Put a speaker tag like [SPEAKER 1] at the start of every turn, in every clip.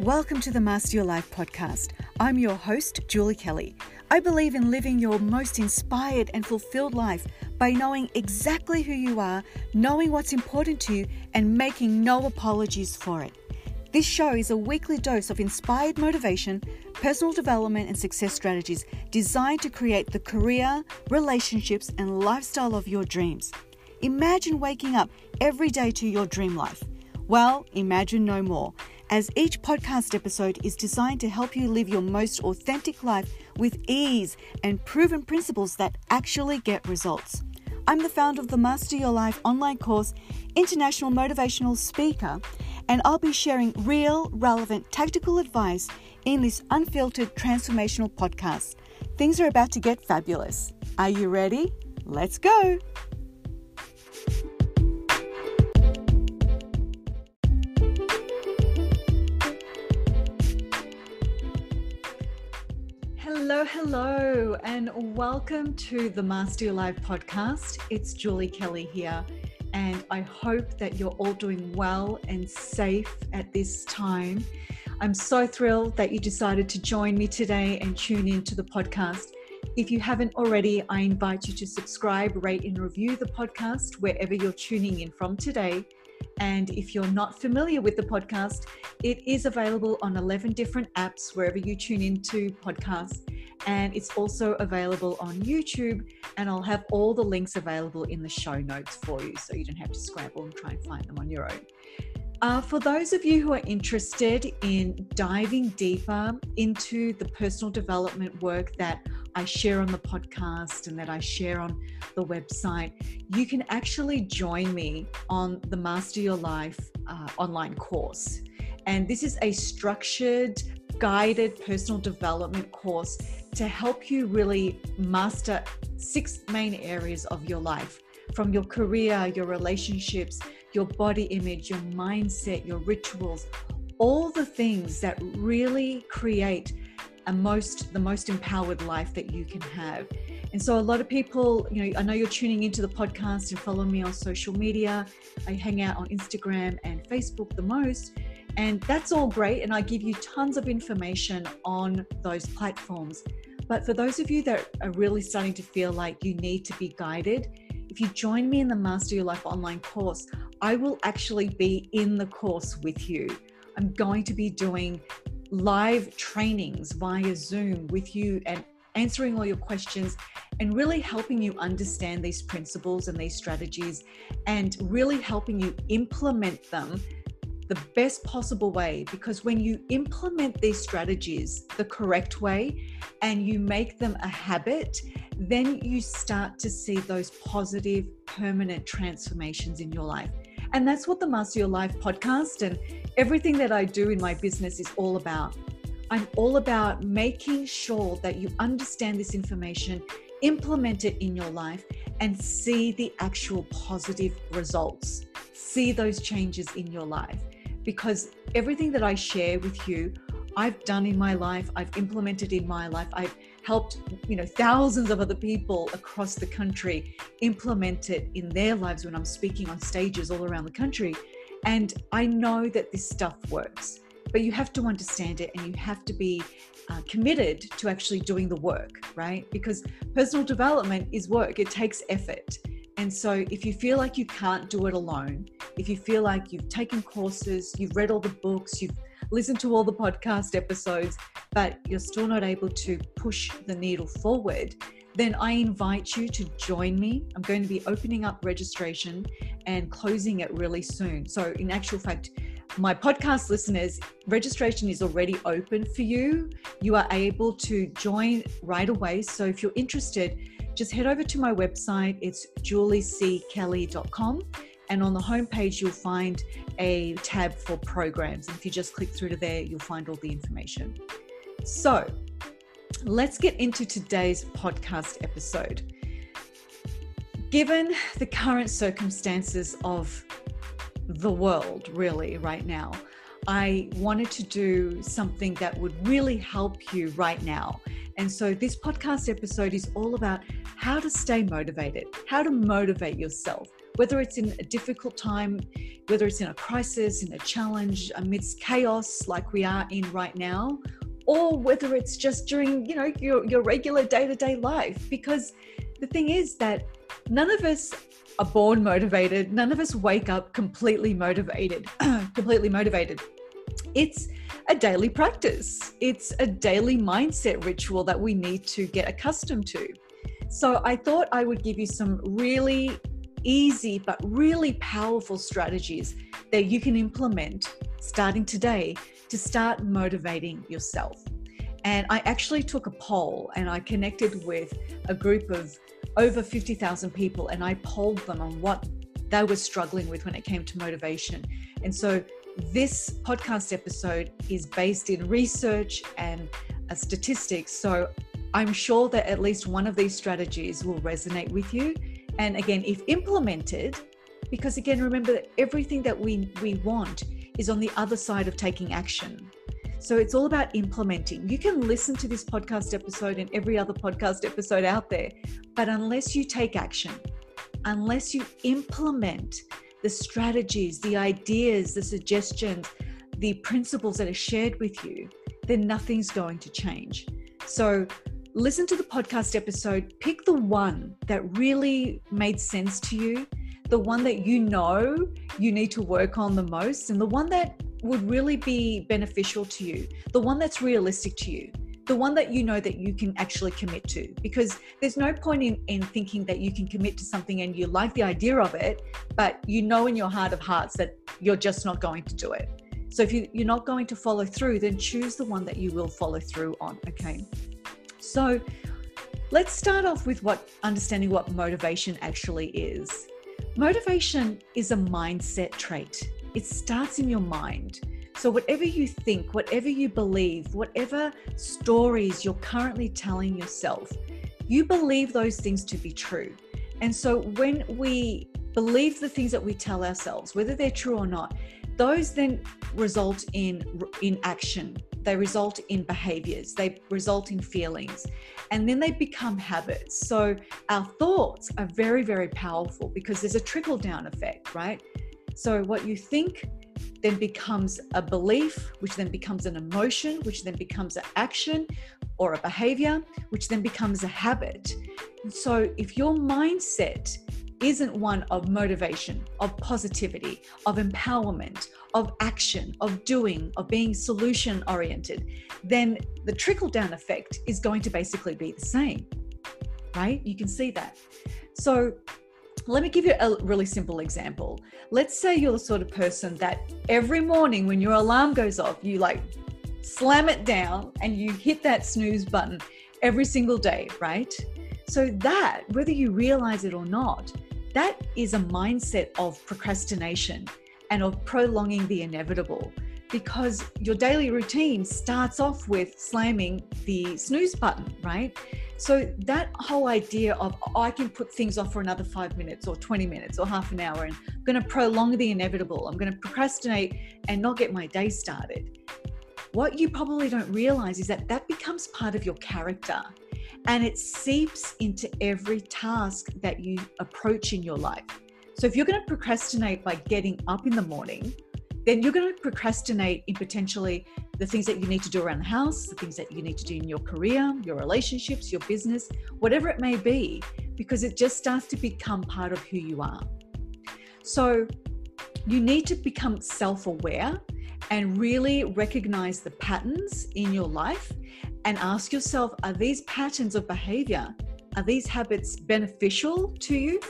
[SPEAKER 1] Welcome to the Master Your Life podcast. I'm your host, Julie Kelly. I believe in living your most inspired and fulfilled life by knowing exactly who you are, knowing what's important to you, and making no apologies for it. This show is a weekly dose of inspired motivation, personal development, and success strategies designed to create the career, relationships, and lifestyle of your dreams. Imagine waking up every day to your dream life. Well, imagine no more as each podcast episode is designed to help you live your most authentic life with ease and proven principles that actually get results. I'm the founder of the Master Your Life online course, international motivational speaker, and I'll be sharing real, relevant, tactical advice in this unfiltered transformational podcast. Things are about to get fabulous. Are you ready? Let's go! Hello, hello, and welcome to the Master Your Life podcast. It's Julie Kelly here, and I hope that you're all doing well and safe at this time. I'm so thrilled that you decided to join me today and tune into the podcast. If you haven't already, I invite you to subscribe, rate, and review the podcast wherever you're tuning in from today. And if you're not familiar with the podcast, it is available on 11 different apps wherever you tune into podcasts and it's also available on YouTube. And I'll have all the links available in the show notes for you so you don't have to scramble and try and find them on your own. Uh, for those of you who are interested in diving deeper into the personal development work that I share on the podcast and that I share on the website, you can actually join me on the Master Your Life uh, online course. And this is a structured, guided personal development course to help you really master six main areas of your life from your career, your relationships, your body image, your mindset, your rituals, all the things that really create a most the most empowered life that you can have. And so a lot of people, you know, I know you're tuning into the podcast and follow me on social media. I hang out on Instagram and Facebook the most. And that's all great. And I give you tons of information on those platforms. But for those of you that are really starting to feel like you need to be guided, if you join me in the Master Your Life online course, I will actually be in the course with you. I'm going to be doing live trainings via Zoom with you and answering all your questions and really helping you understand these principles and these strategies and really helping you implement them the best possible way because when you implement these strategies the correct way and you make them a habit, then you start to see those positive, permanent transformations in your life. And that's what the Master Your Life podcast and everything that I do in my business is all about. I'm all about making sure that you understand this information, implement it in your life, and see the actual positive results. See those changes in your life because everything that I share with you, I've done in my life, I've implemented in my life, I've helped, you know, thousands of other people across the country implement it in their lives when I'm speaking on stages all around the country. And I know that this stuff works, but you have to understand it and you have to be uh, committed to actually doing the work, right? Because personal development is work, it takes effort. And so, if you feel like you can't do it alone, if you feel like you've taken courses, you've read all the books, you've listened to all the podcast episodes, but you're still not able to push the needle forward, then I invite you to join me. I'm going to be opening up registration and closing it really soon. So, in actual fact, my podcast listeners, registration is already open for you. You are able to join right away. So, if you're interested, just head over to my website. It's julieckelly.com. And on the homepage, you'll find a tab for programs. And if you just click through to there, you'll find all the information. So let's get into today's podcast episode. Given the current circumstances of the world, really, right now, I wanted to do something that would really help you right now. And so this podcast episode is all about how to stay motivated, how to motivate yourself, whether it's in a difficult time whether it's in a crisis, in a challenge, amidst chaos like we are in right now, or whether it's just during, you know, your, your regular day-to-day life. Because the thing is that none of us are born motivated. None of us wake up completely motivated, completely motivated. It's a daily practice. It's a daily mindset ritual that we need to get accustomed to. So I thought I would give you some really easy but really powerful strategies that you can implement starting today to start motivating yourself. And I actually took a poll and I connected with a group of over 50,000 people and I polled them on what they were struggling with when it came to motivation. And so this podcast episode is based in research and uh, statistics. So I'm sure that at least one of these strategies will resonate with you. And again, if implemented, because again, remember that everything that we, we want is on the other side of taking action. So it's all about implementing. You can listen to this podcast episode and every other podcast episode out there, but unless you take action, unless you implement the strategies, the ideas, the suggestions, the principles that are shared with you, then nothing's going to change. So listen to the podcast episode, pick the one that really made sense to you, the one that you know you need to work on the most, and the one that would really be beneficial to you, the one that's realistic to you the one that you know that you can actually commit to. Because there's no point in, in thinking that you can commit to something and you like the idea of it but you know in your heart of hearts that you're just not going to do it. So if you, you're not going to follow through then choose the one that you will follow through on okay so let's start off with what understanding what motivation actually is. Motivation is a mindset trait. It starts in your mind. So, whatever you think, whatever you believe, whatever stories you're currently telling yourself, you believe those things to be true. And so, when we believe the things that we tell ourselves, whether they're true or not, those then result in in action they result in behaviors they result in feelings and then they become habits so our thoughts are very very powerful because there's a trickle down effect right so what you think then becomes a belief, which then becomes an emotion, which then becomes an action or a behavior, which then becomes a habit. And so if your mindset isn't one of motivation, of positivity, of empowerment, of action, of doing, of being solution oriented, then the trickle down effect is going to basically be the same, right? You can see that. So let me give you a really simple example. Let's say you're the sort of person that every morning when your alarm goes off, you like slam it down and you hit that snooze button every single day, right? So, that, whether you realize it or not, that is a mindset of procrastination and of prolonging the inevitable because your daily routine starts off with slamming the snooze button, right? So that whole idea of oh, I can put things off for another five minutes or 20 minutes or half an hour and I'm going to prolong the inevitable. I'm going to procrastinate and not get my day started. What you probably don't realize is that that becomes part of your character and it seeps into every task that you approach in your life. So if you're going to procrastinate by getting up in the morning, then you're going to procrastinate in potentially the things that you need to do around the house, the things that you need to do in your career, your relationships, your business, whatever it may be, because it just starts to become part of who you are. So you need to become self aware and really recognize the patterns in your life and ask yourself are these patterns of behavior, are these habits beneficial to you?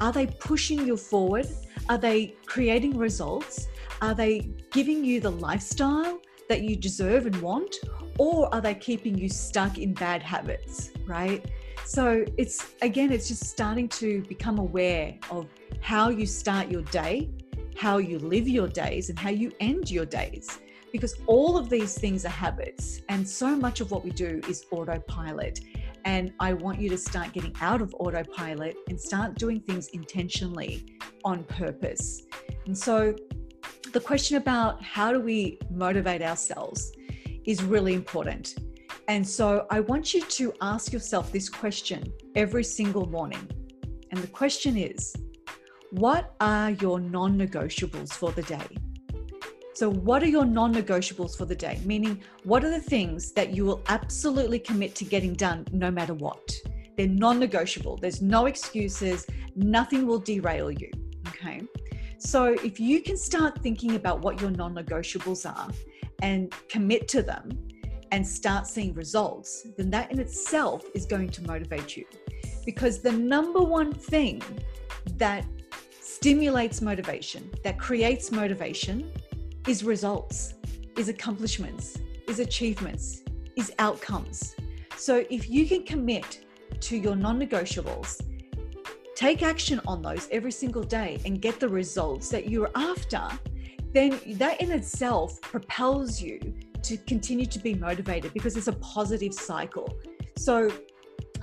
[SPEAKER 1] Are they pushing you forward? Are they creating results? Are they giving you the lifestyle that you deserve and want? Or are they keeping you stuck in bad habits, right? So it's again, it's just starting to become aware of how you start your day, how you live your days, and how you end your days. Because all of these things are habits, and so much of what we do is autopilot. And I want you to start getting out of autopilot and start doing things intentionally on purpose. And so the question about how do we motivate ourselves is really important. And so I want you to ask yourself this question every single morning. And the question is what are your non negotiables for the day? So, what are your non negotiables for the day? Meaning, what are the things that you will absolutely commit to getting done no matter what? They're non negotiable. There's no excuses. Nothing will derail you. Okay. So, if you can start thinking about what your non negotiables are and commit to them and start seeing results, then that in itself is going to motivate you. Because the number one thing that stimulates motivation, that creates motivation, is results, is accomplishments, is achievements, is outcomes. So if you can commit to your non negotiables, take action on those every single day and get the results that you're after, then that in itself propels you to continue to be motivated because it's a positive cycle. So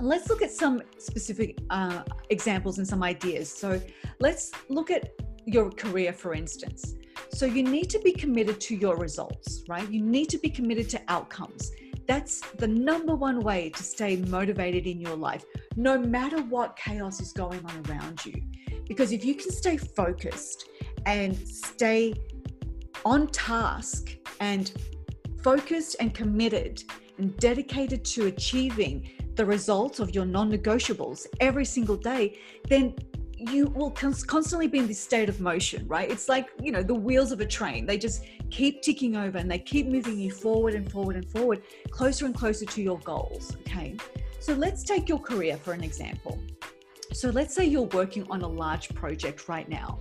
[SPEAKER 1] let's look at some specific uh, examples and some ideas. So let's look at your career, for instance. So you need to be committed to your results, right? You need to be committed to outcomes. That's the number one way to stay motivated in your life, no matter what chaos is going on around you. Because if you can stay focused and stay on task and focused and committed and dedicated to achieving the results of your non negotiables every single day, then you will constantly be in this state of motion, right? It's like, you know, the wheels of a train. They just keep ticking over and they keep moving you forward and forward and forward, closer and closer to your goals. Okay. So let's take your career for an example. So let's say you're working on a large project right now.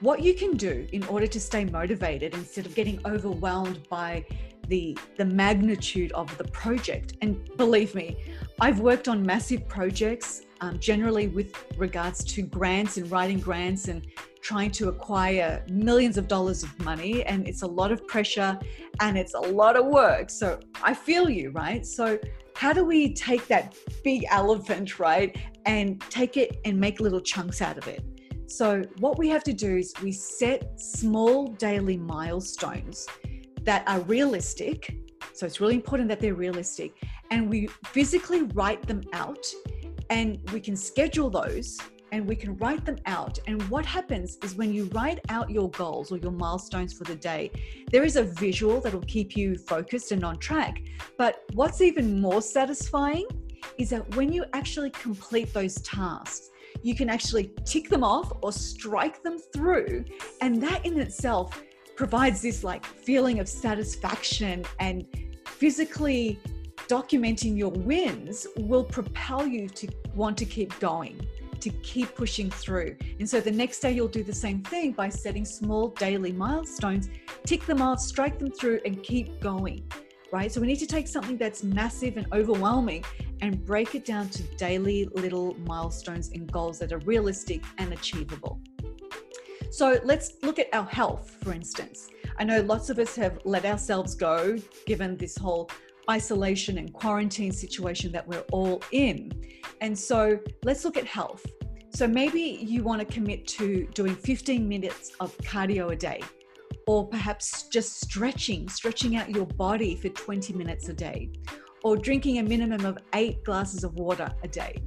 [SPEAKER 1] What you can do in order to stay motivated instead of getting overwhelmed by the the magnitude of the project. And believe me i've worked on massive projects um, generally with regards to grants and writing grants and trying to acquire millions of dollars of money. And it's a lot of pressure and it's a lot of work. So i feel you right? So how do we take that big elephant right and take it and make little chunks out of it? So what we have to do is we set small daily milestones that are realistic. So it's really important that they're realistic. And we physically write them out and we can schedule those and we can write them out. And what happens is when you write out your goals or your milestones for the day, there is a visual that will keep you focused and on track. But what's even more satisfying is that when you actually complete those tasks, you can actually tick them off or strike them through. And that in itself provides this like feeling of satisfaction and physically documenting your wins will propel you to want to keep going to keep pushing through. And so the next day, you'll do the same thing by setting small daily milestones, tick them off, strike them through, and keep going, right? So we need to take something that's massive and overwhelming and break it down to daily little milestones and goals that are realistic and achievable. So let's look at our health, for instance. I know lots of us have let ourselves go given this whole isolation and quarantine situation that we're all in. And so let's look at health. So maybe you want to commit to doing 15 minutes of cardio a day, or perhaps just stretching, stretching out your body for 20 minutes a day, or drinking a minimum of eight glasses of water a day.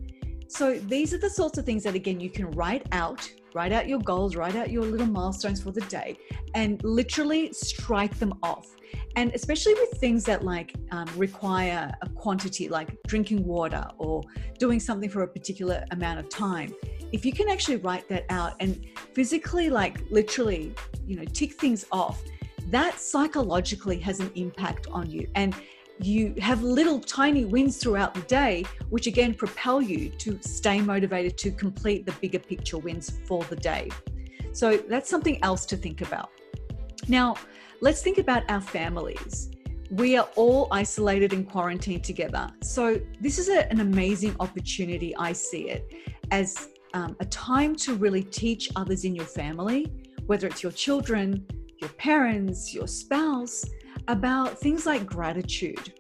[SPEAKER 1] So these are the sorts of things that, again, you can write out write out your goals, write out your little milestones for the day, and literally strike them off. And especially with things that like um, require a quantity, like drinking water or doing something for a particular amount of time, if you can actually write that out and physically, like literally, you know, tick things off, that psychologically has an impact on you. And you have little tiny wins throughout the day, which again propel you to stay motivated to complete the bigger picture wins for the day. So that's something else to think about. Now, let's think about our families. We are all isolated and quarantined together. So, this is a, an amazing opportunity. I see it as um, a time to really teach others in your family, whether it's your children, your parents, your spouse, about things like gratitude.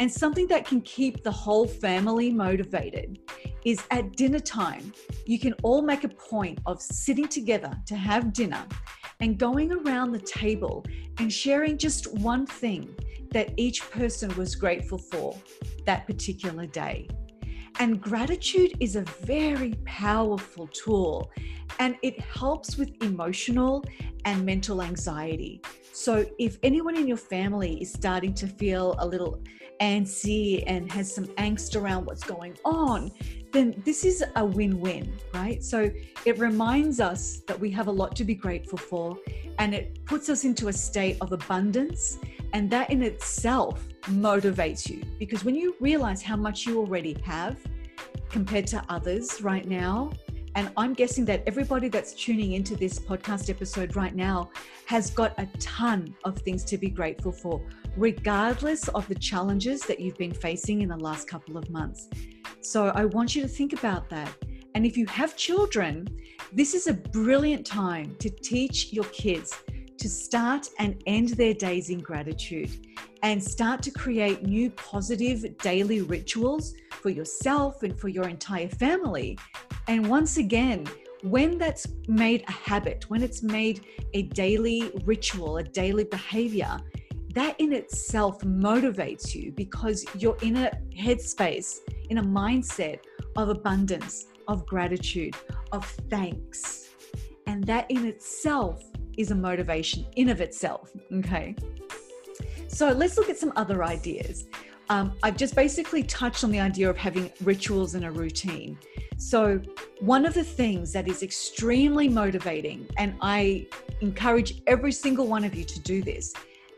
[SPEAKER 1] And something that can keep the whole family motivated is at dinner time, you can all make a point of sitting together to have dinner and going around the table and sharing just one thing that each person was grateful for that particular day. And gratitude is a very powerful tool and it helps with emotional and mental anxiety. So, if anyone in your family is starting to feel a little antsy and has some angst around what's going on, then this is a win win, right? So, it reminds us that we have a lot to be grateful for and it puts us into a state of abundance. And that in itself motivates you because when you realize how much you already have compared to others right now, and I'm guessing that everybody that's tuning into this podcast episode right now has got a ton of things to be grateful for, regardless of the challenges that you've been facing in the last couple of months. So I want you to think about that. And if you have children, this is a brilliant time to teach your kids to start and end their days in gratitude and start to create new positive daily rituals for yourself and for your entire family. And once again, when that's made a habit, when it's made a daily ritual, a daily behavior, that in itself motivates you because you're in a headspace, in a mindset of abundance, of gratitude, of thanks. And that in itself is a motivation in of itself. Okay. So let's look at some other ideas. Um, I've just basically touched on the idea of having rituals and a routine. So, one of the things that is extremely motivating, and I encourage every single one of you to do this,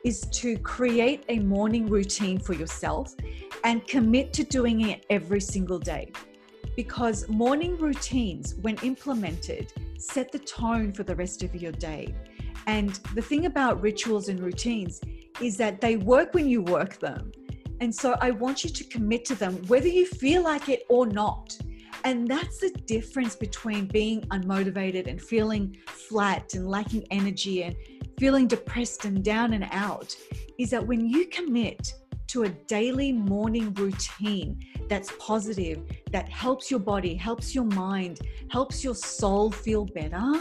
[SPEAKER 1] is to create a morning routine for yourself and commit to doing it every single day. Because morning routines, when implemented, set the tone for the rest of your day. And the thing about rituals and routines is that they work when you work them. And so I want you to commit to them, whether you feel like it or not. And that's the difference between being unmotivated and feeling flat and lacking energy and feeling depressed and down and out is that when you commit to a daily morning routine that's positive, that helps your body, helps your mind, helps your soul feel better,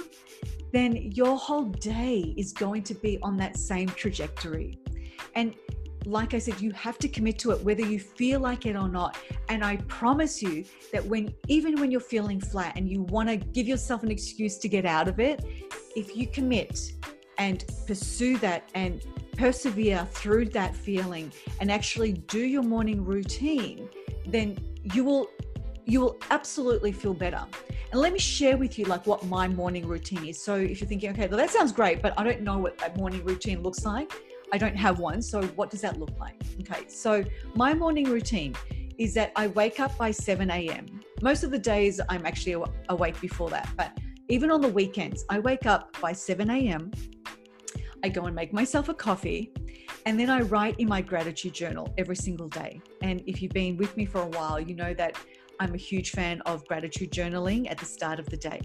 [SPEAKER 1] then your whole day is going to be on that same trajectory. And like I said, you have to commit to it whether you feel like it or not. And I promise you that when, even when you're feeling flat and you want to give yourself an excuse to get out of it, if you commit and pursue that and persevere through that feeling and actually do your morning routine, then you will you will absolutely feel better. And let me share with you like what my morning routine is. So if you're thinking, okay, well, that sounds great, but I don't know what that morning routine looks like. I don't have one. So what does that look like? Okay. So my morning routine is that I wake up by 7 a.m. Most of the days I'm actually awake before that, but even on the weekends, I wake up by 7 a.m. I go and make myself a coffee. And then I write in my gratitude journal every single day. And if you've been with me for a while, you know that I'm a huge fan of gratitude journaling at the start of the day.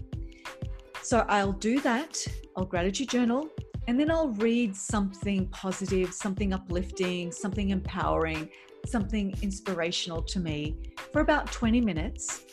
[SPEAKER 1] So I'll do that, I'll gratitude journal, and then I'll read something positive, something uplifting, something empowering, something inspirational to me for about 20 minutes.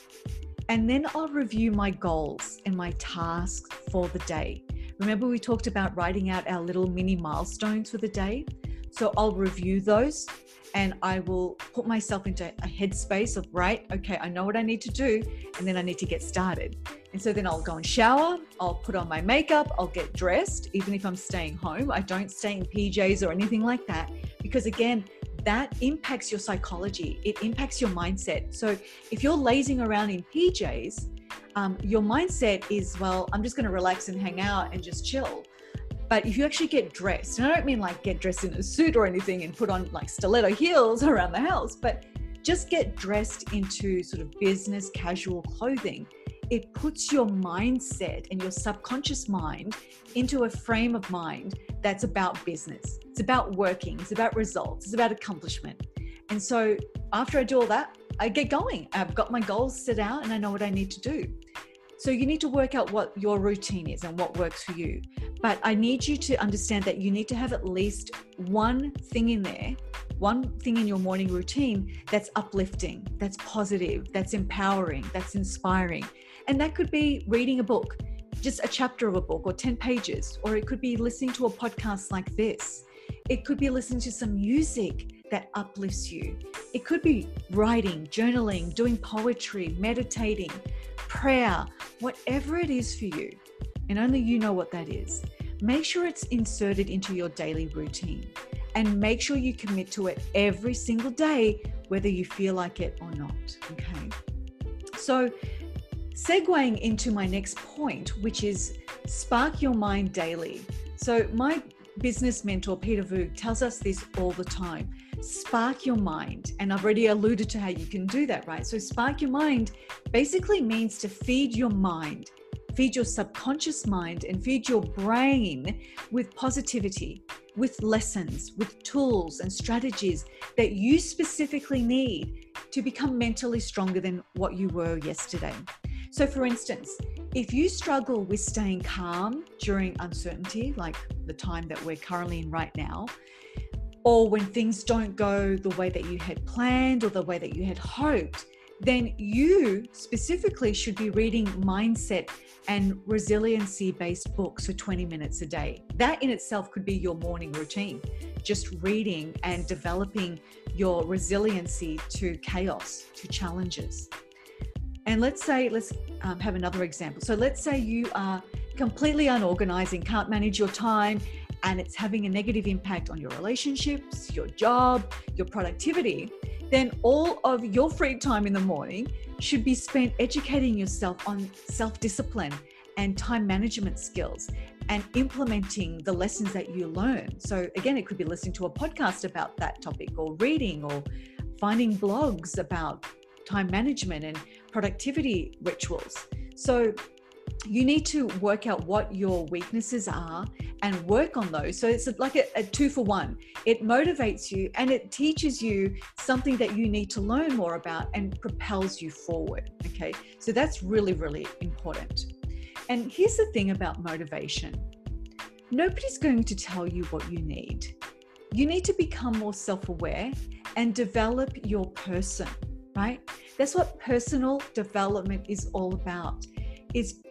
[SPEAKER 1] And then I'll review my goals and my tasks for the day. Remember, we talked about writing out our little mini milestones for the day? So I'll review those and I will put myself into a headspace of, right, okay, I know what I need to do, and then I need to get started. And so then I'll go and shower, I'll put on my makeup, I'll get dressed, even if I'm staying home. I don't stay in PJs or anything like that, because again, that impacts your psychology, it impacts your mindset. So if you're lazing around in PJs, um, your mindset is, well, I'm just going to relax and hang out and just chill. But if you actually get dressed, and I don't mean like get dressed in a suit or anything and put on like stiletto heels around the house, but just get dressed into sort of business casual clothing. It puts your mindset and your subconscious mind into a frame of mind that's about business. It's about working, it's about results, it's about accomplishment. And so after I do all that, I get going. I've got my goals set out and I know what I need to do. So you need to work out what your routine is and what works for you. But I need you to understand that you need to have at least one thing in there, one thing in your morning routine that's uplifting, that's positive, that's empowering, that's inspiring. And that could be reading a book, just a chapter of a book or 10 pages, or it could be listening to a podcast like this. It could be listening to some music that uplifts you. It could be writing, journaling, doing poetry, meditating, prayer, whatever it is for you. And only you know what that is. Make sure it's inserted into your daily routine and make sure you commit to it every single day, whether you feel like it or not. Okay. So, segueing into my next point, which is spark your mind daily. So, my business mentor, Peter Voogd, tells us this all the time spark your mind. And I've already alluded to how you can do that, right? So, spark your mind basically means to feed your mind, feed your subconscious mind, and feed your brain with positivity, with lessons, with tools and strategies that you specifically need to become mentally stronger than what you were yesterday. So, for instance, if you struggle with staying calm during uncertainty, like the time that we're currently in right now, or when things don't go the way that you had planned or the way that you had hoped, then you specifically should be reading mindset and resiliency based books for 20 minutes a day. That in itself could be your morning routine, just reading and developing your resiliency to chaos, to challenges. And let's say, let's um, have another example. So let's say you are completely unorganized and can't manage your time and it's having a negative impact on your relationships, your job, your productivity, then all of your free time in the morning should be spent educating yourself on self discipline and time management skills and implementing the lessons that you learn. So, again, it could be listening to a podcast about that topic, or reading, or finding blogs about time management and productivity rituals. So, you need to work out what your weaknesses are and work on those. So it's like a, a, two for one. It motivates you and it teaches you something that you need to learn more about and propels you forward. Okay. So that's really, really important. And here's the thing about motivation nobody's going to tell you what you need. You need to become more self aware and develop your person, right? That's what personal development is all about. Is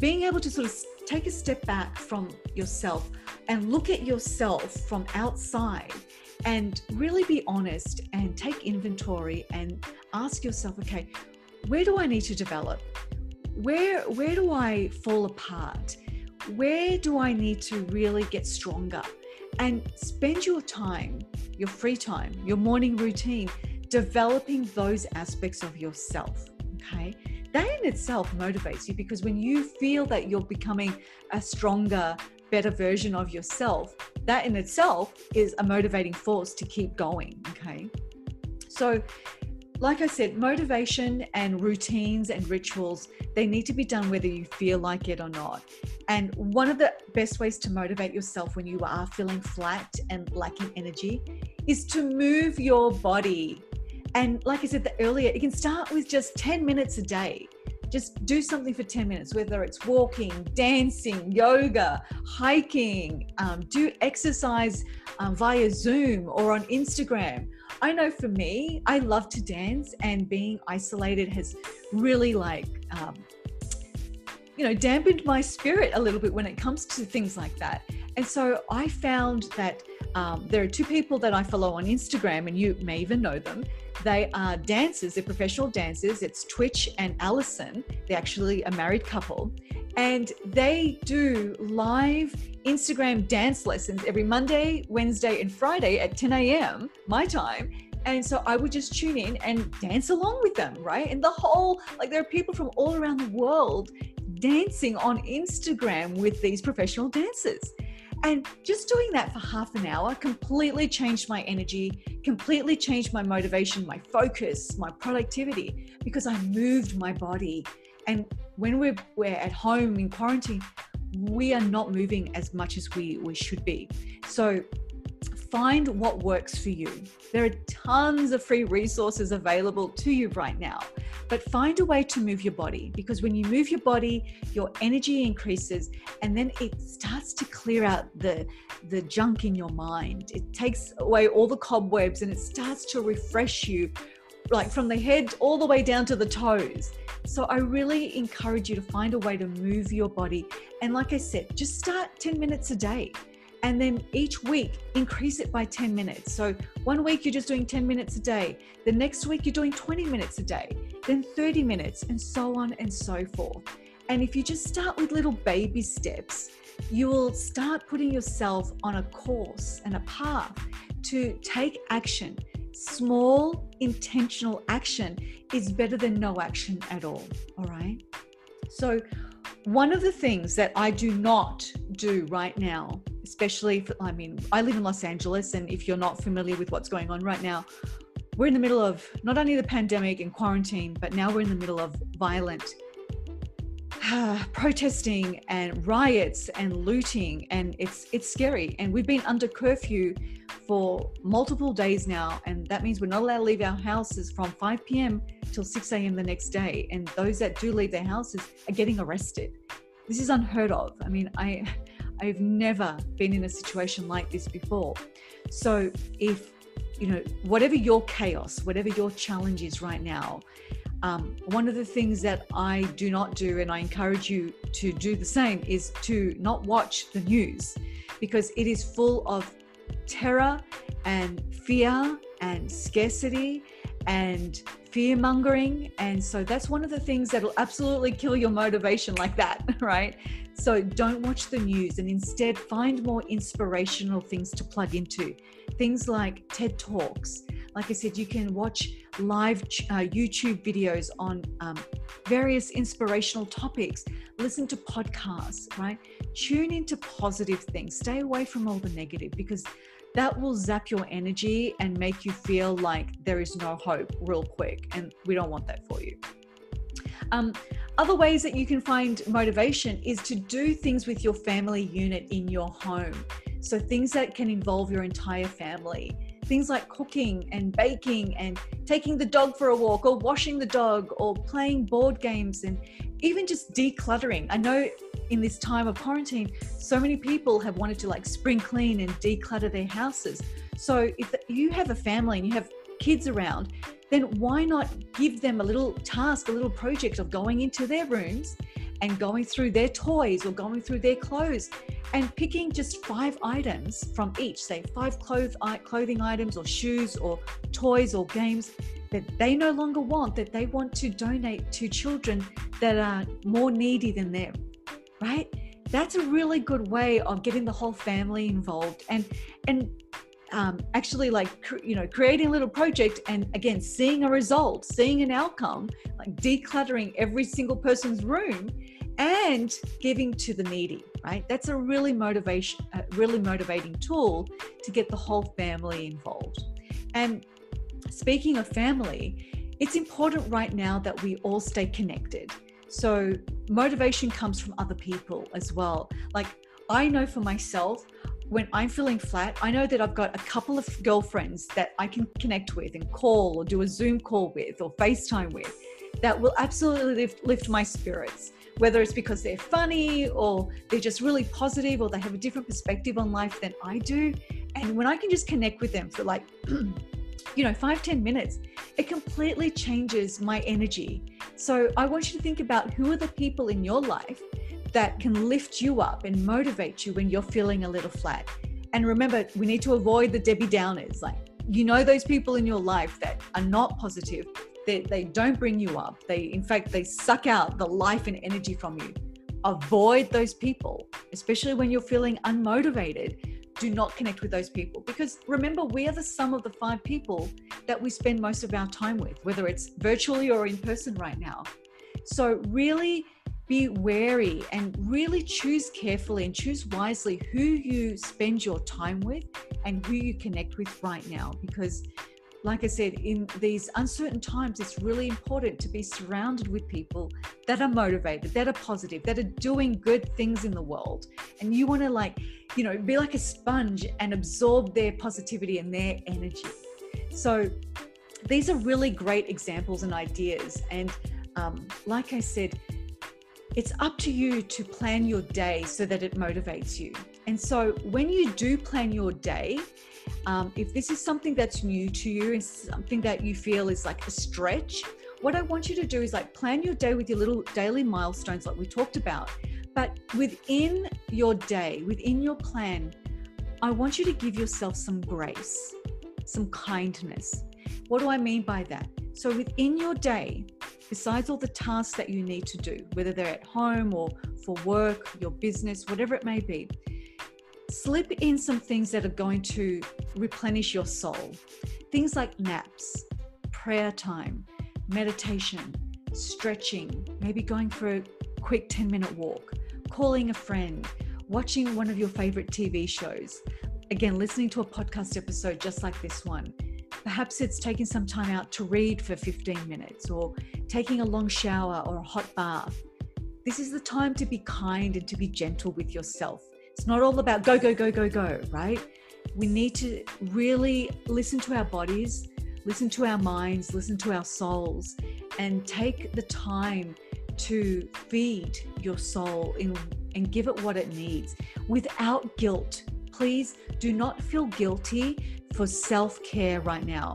[SPEAKER 1] being able to sort of take a step back from yourself and look at yourself from outside and really be honest and take inventory and ask yourself okay where do i need to develop where where do i fall apart where do i need to really get stronger and spend your time your free time your morning routine developing those aspects of yourself okay that in itself motivates you because when you feel that you're becoming a stronger, better version of yourself, that in itself is a motivating force to keep going. Okay. So, like I said, motivation and routines and rituals, they need to be done whether you feel like it or not. And one of the best ways to motivate yourself when you are feeling flat and lacking energy is to move your body and like I said the earlier, it can start with just 10 minutes a day. Just do something for 10 minutes, whether it's walking, dancing, yoga, hiking, um, do exercise um, via Zoom or on Instagram. I know for me, I love to dance, and being isolated has really like, um, you know, dampened my spirit a little bit when it comes to things like that. And so I found that um, there are two people that I follow on Instagram, and you may even know them. They are dancers, they're professional dancers. It's Twitch and Allison. They're actually a married couple. And they do live Instagram dance lessons every Monday, Wednesday, and Friday at 10 a.m. my time. And so I would just tune in and dance along with them, right? And the whole, like, there are people from all around the world dancing on Instagram with these professional dancers. And just doing that for half an hour completely changed my energy, completely changed my motivation, my focus, my productivity, because I moved my body. And when we're, we're at home in quarantine, we are not moving as much as we, we should be. So find what works for you. There are tons of free resources available to you right now, but find a way to move your body because when you move your body, your energy increases and then it starts to clear out the, the junk in your mind. It takes away all the cobwebs and it starts to refresh you like from the head all the way down to the toes. So I really encourage you to find a way to move your body. And like I said, just start 10 minutes a day and then each week increase it by 10 minutes. So one week you're just doing 10 minutes a day, the next week you're doing 20 minutes a day, then 30 minutes, and so on and so forth. And if you just start with little baby steps, you will start putting yourself on a course and a path to take action. Small, intentional action is better than no action at all. All right. So, one of the things that I do not do right now, especially, for, I mean, I live in Los Angeles, and if you're not familiar with what's going on right now, we're in the middle of not only the pandemic and quarantine, but now we're in the middle of violent protesting and riots and looting and it's it's scary. And we've been under curfew for multiple days now and that means we're not allowed to leave our houses from 5 p.m till 6 a.m the next day and those that do leave their houses are getting arrested. This is unheard of. I mean i i've never been in a situation like this before. So if you know whatever your chaos whatever your challenge is right now um, one of the things that I do not do, and I encourage you to do the same, is to not watch the news because it is full of terror and fear and scarcity and fear mongering. And so that's one of the things that'll absolutely kill your motivation, like that, right? So don't watch the news and instead find more inspirational things to plug into. Things like TED Talks, like I said, you can watch live uh, YouTube videos on um, various inspirational topics, listen to podcasts, right? Tune into positive things, stay away from all the negative because that will zap your energy and make you feel like there is no hope real quick. And we don't want that for you. Um, other ways that you can find motivation is to do things with your family unit in your home. So, things that can involve your entire family things like cooking and baking and taking the dog for a walk or washing the dog or playing board games and even just decluttering. I know in this time of quarantine, so many people have wanted to like spring clean and declutter their houses. So if you have a family and you have kids around, then why not give them a little task, a little project of going into their rooms and going through their toys or going through their clothes and picking just five items from each, say five cloth, clothing items or shoes or toys or games that they no longer want, that they want to donate to children that are more needy than them, right? That's a really good way of getting the whole family involved and and um, actually like you know creating a little project and again seeing a result seeing an outcome like decluttering every single person's room and giving to the needy right? That's a really motivation a really motivating tool to get the whole family involved. And speaking of family it's important right now that we all stay connected. So motivation comes from other people as well. Like i know for myself when I'm feeling flat, I know that I've got a couple of girlfriends that I can connect with and call or do a Zoom call with or FaceTime with that will absolutely lift, lift my spirits. Whether it's because they're funny or they're just really positive or they have a different perspective on life than I do. And when I can just connect with them for like, you know, five ten minutes, it completely changes my energy. So I want you to think about who are the people in your life that can lift you up and motivate you when you're feeling a little flat. And remember, we need to avoid the Debbie Downers. Like, you know, those people in your life that are not positive, they, they don't bring you up. They, in fact, they suck out the life and energy from you. Avoid those people, especially when you're feeling unmotivated. Do not connect with those people because remember, we are the sum of the five people that we spend most of our time with, whether it's virtually or in person right now. So, really be wary and really choose carefully and choose wisely who you spend your time with and who you connect with right now because like I said, in these uncertain times, it's really important to be surrounded with people that are motivated, that are positive, that are doing good things in the world. And you want to, like, you know, be like a sponge and absorb their positivity and their energy. So, these are really great examples and ideas. And um, like I said, it's up to you to plan your day so that it motivates you. And so when you do plan your day, um, if this is something that's new to you and something that you feel is like a stretch, what I want you to do is like plan your day with your little daily milestones, like we talked about. But within your day, within your plan, I want you to give yourself some grace, some kindness. What do I mean by that? So, within your day, besides all the tasks that you need to do, whether they're at home or for work, your business, whatever it may be, slip in some things that are going to replenish your soul. Things like naps, prayer time, meditation, stretching, maybe going for a quick 10 minute walk, calling a friend, watching one of your favorite TV shows. Again, listening to a podcast episode just like this one. Perhaps it's taking some time out to read for 15 minutes or taking a long shower or a hot bath. This is the time to be kind and to be gentle with yourself. It's not all about go, go, go, go, go, right? We need to really listen to our bodies, listen to our minds, listen to our souls, and take the time to feed your soul in, and give it what it needs without guilt. Please do not feel guilty for self care right now.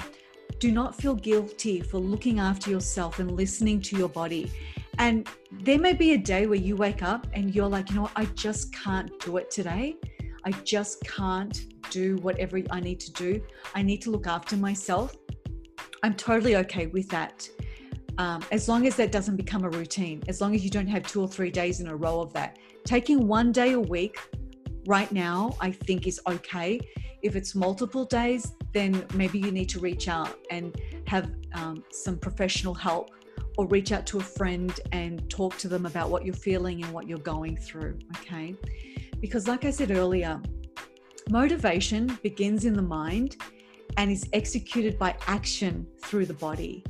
[SPEAKER 1] Do not feel guilty for looking after yourself and listening to your body. And there may be a day where you wake up and you're like, you know what, I just can't do it today. I just can't do whatever I need to do. I need to look after myself. I'm totally okay with that um, as long as that doesn't become a routine, as long as you don't have two or three days in a row of that. Taking one day a week right now, I think is okay. If it's multiple days, then maybe you need to reach out and have um, some professional help or reach out to a friend and talk to them about what you're feeling and what you're going through. Okay. Because, like I said earlier, motivation begins in the mind and is executed by action through the body.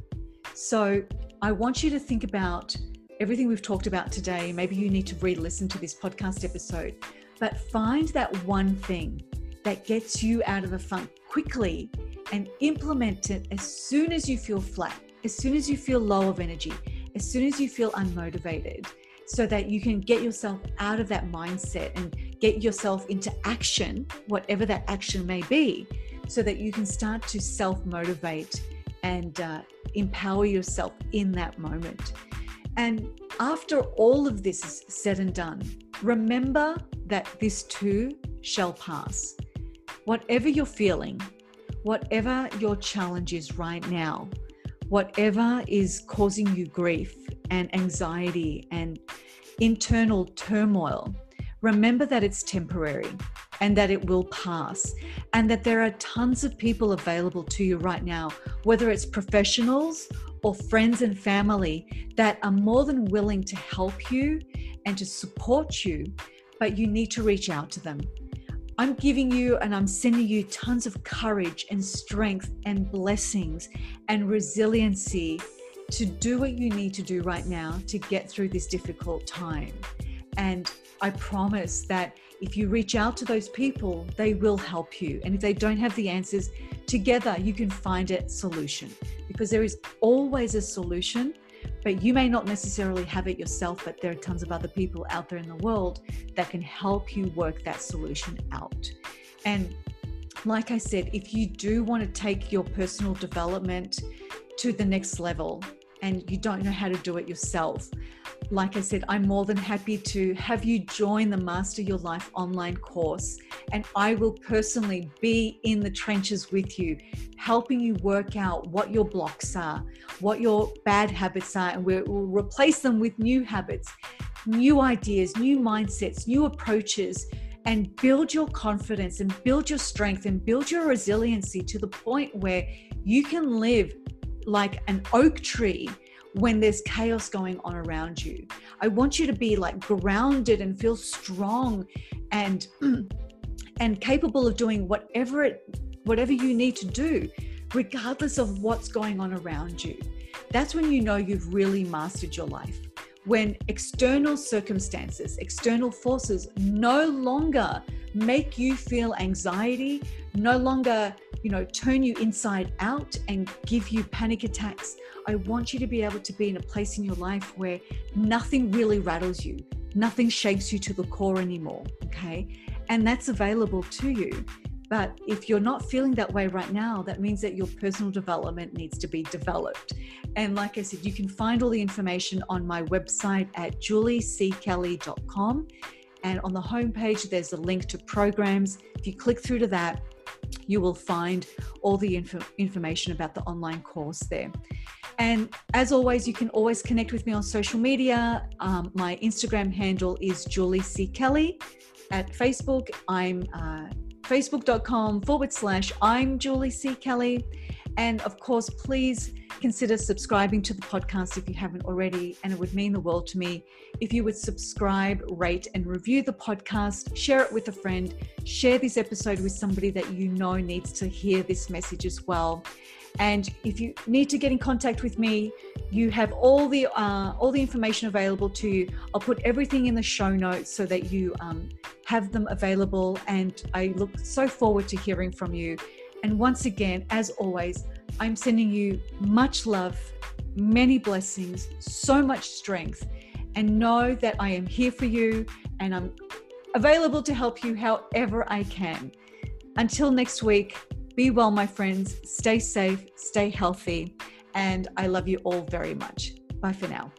[SPEAKER 1] So I want you to think about everything we've talked about today. Maybe you need to re listen to this podcast episode, but find that one thing that gets you out of the funk quickly and implement it as soon as you feel flat, as soon as you feel low of energy, as soon as you feel unmotivated, so that you can get yourself out of that mindset and get yourself into action, whatever that action may be, so that you can start to self motivate and uh, empower yourself in that moment. And after all of this is said and done, remember that this too shall pass. Whatever you're feeling, whatever your challenge is right now, whatever is causing you grief and anxiety and internal turmoil, remember that it's temporary and that it will pass, and that there are tons of people available to you right now, whether it's professionals or friends and family that are more than willing to help you and to support you, but you need to reach out to them. I'm giving you and I'm sending you tons of courage and strength and blessings and resiliency to do what you need to do right now to get through this difficult time. And I promise that if you reach out to those people, they will help you. And if they don't have the answers, together you can find a solution because there is always a solution. But you may not necessarily have it yourself, but there are tons of other people out there in the world that can help you work that solution out. And like I said, if you do want to take your personal development to the next level and you don't know how to do it yourself, like I said, I'm more than happy to have you join the Master Your Life online course. And I will personally be in the trenches with you, helping you work out what your blocks are, what your bad habits are, and we'll replace them with new habits, new ideas, new mindsets, new approaches. And build your confidence and build your strength and build your resiliency to the point where you can live like an oak tree when there's chaos going on around you. I want you to be like grounded and feel strong and and capable of doing whatever it whatever you need to do regardless of what's going on around you. That's when you know you've really mastered your life. When external circumstances, external forces no longer make you feel anxiety, no longer, you know, turn you inside out and give you panic attacks I want you to be able to be in a place in your life where nothing really rattles you, nothing shakes you to the core anymore. Okay. And that's available to you. But if you're not feeling that way right now, that means that your personal development needs to be developed. And like I said, you can find all the information on my website at julieckelly.com. And on the homepage, there's a link to programs. If you click through to that, you will find all the inf- information about the online course there. And as always, you can always connect with me on social media. Um, my Instagram handle is Julie C. Kelly. At Facebook, I'm uh, facebook.com forward slash I'm Julie C. Kelly. And of course, please consider subscribing to the podcast if you haven't already. And it would mean the world to me if you would subscribe, rate, and review the podcast, share it with a friend, share this episode with somebody that you know needs to hear this message as well. And if you need to get in contact with me, you have all the uh, all the information available to you. I'll put everything in the show notes so that you um, have them available. And I look so forward to hearing from you. And once again, as always, I'm sending you much love, many blessings, so much strength, and know that I am here for you and I'm available to help you however I can. Until next week, be well, my friends. Stay safe, stay healthy, and I love you all very much. Bye for now.